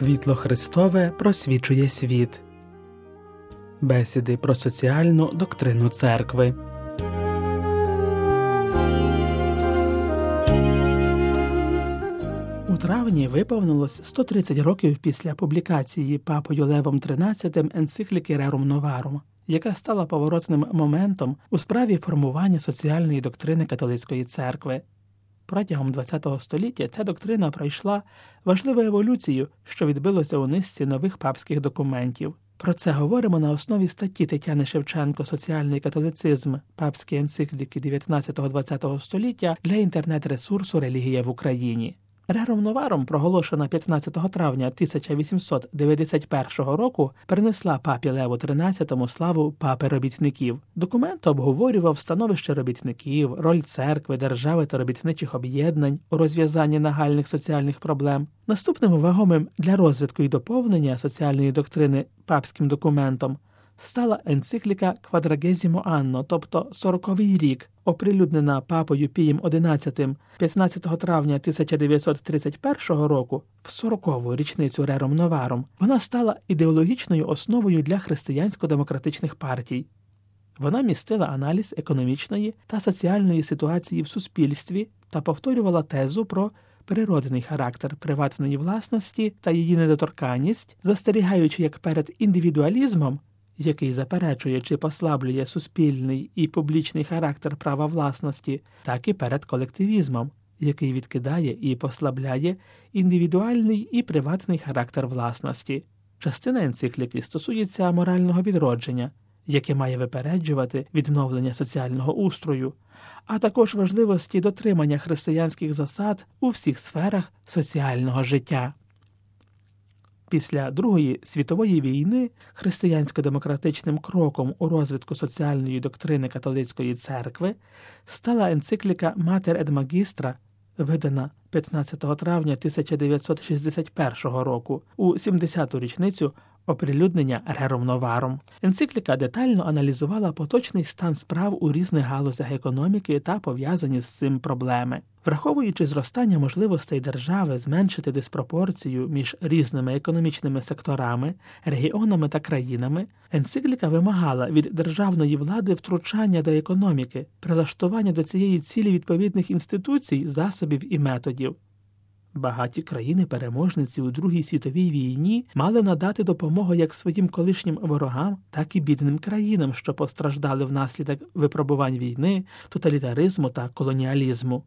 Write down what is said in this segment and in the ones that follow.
Світло Христове просвічує світ. Бесіди про соціальну доктрину церкви. У травні виповнилось 130 років після публікації папою Левом XIII енцикліки Рерум Новарум, яка стала поворотним моментом у справі формування соціальної доктрини католицької церкви. Протягом ХХ століття ця доктрина пройшла важливу еволюцію, що відбилося у низці нових папських документів. Про це говоримо на основі статті Тетяни Шевченко Соціальний католицизм папські енцикліки 19-20 століття для інтернет-ресурсу Релігія в Україні. Рером Новаром, проголошена 15 травня 1891 року, принесла папі Леву XIII славу папи робітників. Документ обговорював становище робітників, роль церкви, держави та робітничих об'єднань у розв'язанні нагальних соціальних проблем. Наступним вагомим для розвитку і доповнення соціальної доктрини папським документом стала енцикліка Квадрагезімо Анно, тобто сороковий рік, оприлюднена папою Пієм XI 15 травня 1931 року в 40-ву річницю Рером Новаром. Вона стала ідеологічною основою для християнсько-демократичних партій. Вона містила аналіз економічної та соціальної ситуації в суспільстві та повторювала тезу про природний характер приватної власності та її недоторканність, застерігаючи як перед індивідуалізмом який заперечує чи послаблює суспільний і публічний характер права власності, так і перед колективізмом, який відкидає і послабляє індивідуальний і приватний характер власності. Частина енцикліки стосується морального відродження, яке має випереджувати відновлення соціального устрою, а також важливості дотримання християнських засад у всіх сферах соціального життя. Після Другої світової війни християнсько-демократичним кроком у розвитку соціальної доктрини католицької церкви стала енцикліка Матер ед Магістра, видана 15 травня 1961 року у 70-ту річницю оприлюднення Рером Новаром. Енцикліка детально аналізувала поточний стан справ у різних галузях економіки та пов'язані з цим проблеми. Враховуючи зростання можливостей держави зменшити диспропорцію між різними економічними секторами, регіонами та країнами, енцикліка вимагала від державної влади втручання до економіки, прилаштування до цієї цілі відповідних інституцій, засобів і методів. Багаті країни-переможниці у Другій світовій війні мали надати допомогу як своїм колишнім ворогам, так і бідним країнам, що постраждали внаслідок випробувань війни, тоталітаризму та колоніалізму.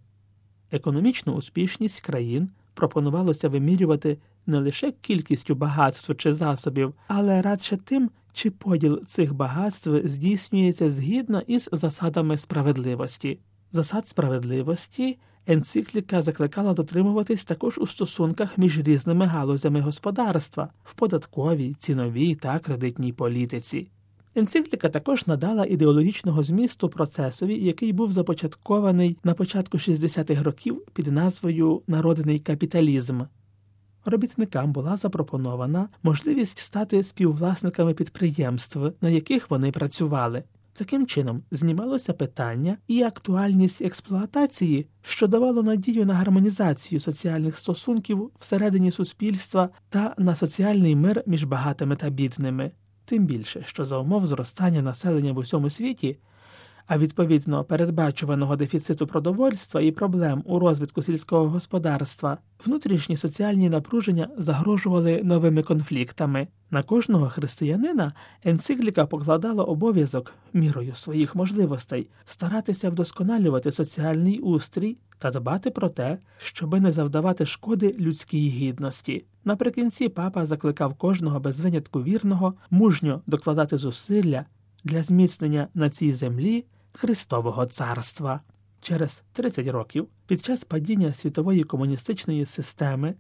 Економічну успішність країн пропонувалося вимірювати не лише кількістю багатств чи засобів, але радше тим, чи поділ цих багатств здійснюється згідно із засадами справедливості. Засад справедливості енцикліка закликала дотримуватись також у стосунках між різними галузями господарства в податковій, ціновій та кредитній політиці. Енцикліка також надала ідеологічного змісту процесові, який був започаткований на початку 60-х років під назвою Народний капіталізм. Робітникам була запропонована можливість стати співвласниками підприємств, на яких вони працювали. Таким чином знімалося питання і актуальність експлуатації, що давало надію на гармонізацію соціальних стосунків всередині суспільства та на соціальний мир між багатими та бідними. Тим більше, що за умов зростання населення в усьому світі, а відповідно передбачуваного дефіциту продовольства і проблем у розвитку сільського господарства, внутрішні соціальні напруження загрожували новими конфліктами. На кожного християнина енцикліка покладала обов'язок мірою своїх можливостей старатися вдосконалювати соціальний устрій та дбати про те, щоби не завдавати шкоди людській гідності. Наприкінці папа закликав кожного без винятку вірного мужньо докладати зусилля для зміцнення на цій землі Христового царства. Через 30 років під час падіння світової комуністичної системи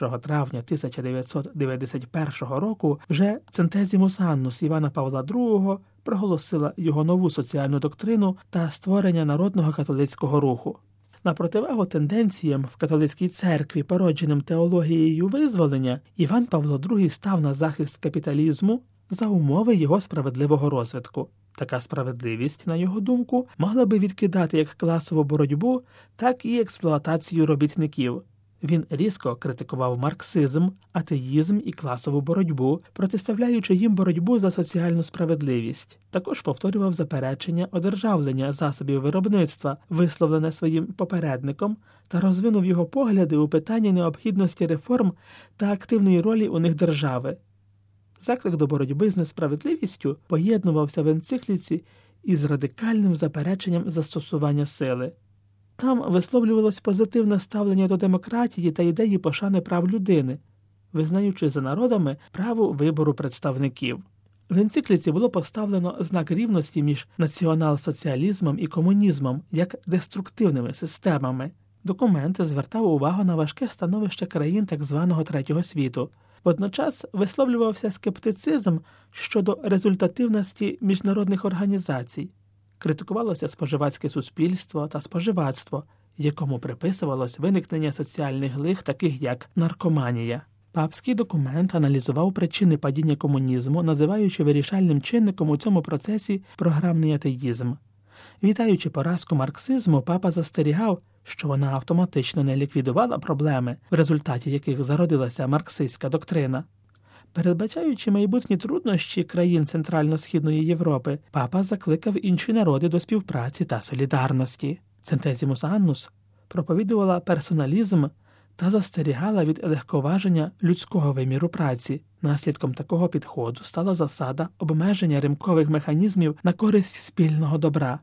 1 травня 1991 року вже Центезімус Аннус Івана Павла II проголосила його нову соціальну доктрину та створення народного католицького руху. На противагу тенденціям в католицькій церкві, породженим теологією визволення, Іван Павло II став на захист капіталізму за умови його справедливого розвитку. Така справедливість, на його думку, могла би відкидати як класову боротьбу, так і експлуатацію робітників. Він різко критикував марксизм, атеїзм і класову боротьбу, протиставляючи їм боротьбу за соціальну справедливість. Також повторював заперечення одержавлення засобів виробництва, висловлене своїм попередником, та розвинув його погляди у питанні необхідності реформ та активної ролі у них держави. Заклик до боротьби з несправедливістю поєднувався в енцикліці із радикальним запереченням застосування сили. Там висловлювалось позитивне ставлення до демократії та ідеї пошани прав людини, визнаючи за народами право вибору представників. В енцикліці було поставлено знак рівності між націонал-соціалізмом і комунізмом як деструктивними системами. Документ звертав увагу на важке становище країн так званого третього світу. Водночас висловлювався скептицизм щодо результативності міжнародних організацій, критикувалося споживацьке суспільство та споживацтво, якому приписувалось виникнення соціальних лих, таких як наркоманія. Папський документ аналізував причини падіння комунізму, називаючи вирішальним чинником у цьому процесі програмний атеїзм. Вітаючи поразку марксизму, папа застерігав, що вона автоматично не ліквідувала проблеми, в результаті яких зародилася марксистська доктрина. Передбачаючи майбутні труднощі країн Центрально-Східної Європи, папа закликав інші народи до співпраці та солідарності. Центезімус Аннус проповідувала персоналізм та застерігала від легковаження людського виміру праці. Наслідком такого підходу стала засада обмеження ринкових механізмів на користь спільного добра.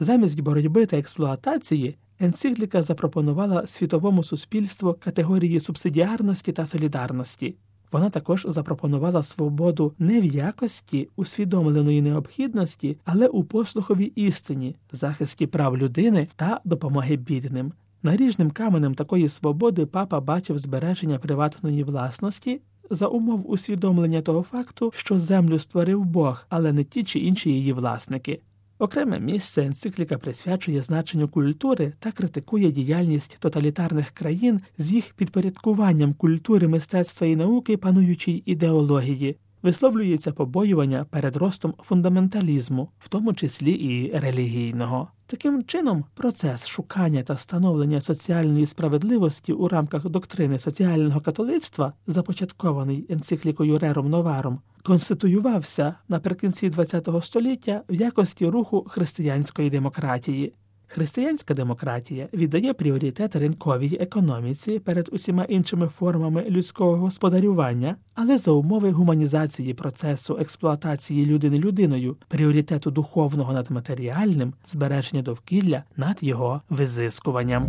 Замість боротьби та експлуатації енцикліка запропонувала світовому суспільству категорії субсидіарності та солідарності. Вона також запропонувала свободу не в якості усвідомленої необхідності, але у послуховій істині, захисті прав людини та допомоги бідним. Наріжним каменем такої свободи папа бачив збереження приватної власності за умов усвідомлення того факту, що землю створив Бог, але не ті чи інші її власники. Окреме місце енцикліка присвячує значенню культури та критикує діяльність тоталітарних країн з їх підпорядкуванням культури, мистецтва і науки пануючій ідеології. Висловлюється побоювання перед ростом фундаменталізму, в тому числі і релігійного. Таким чином, процес шукання та становлення соціальної справедливості у рамках доктрини соціального католицтва, започаткований енциклікою Рером Новаром, конституювався наприкінці ХХ століття в якості руху християнської демократії. Християнська демократія віддає пріоритет ринковій економіці перед усіма іншими формами людського господарювання, але за умови гуманізації процесу експлуатації людини людиною, пріоритету духовного над матеріальним, збереження довкілля над його визискуванням.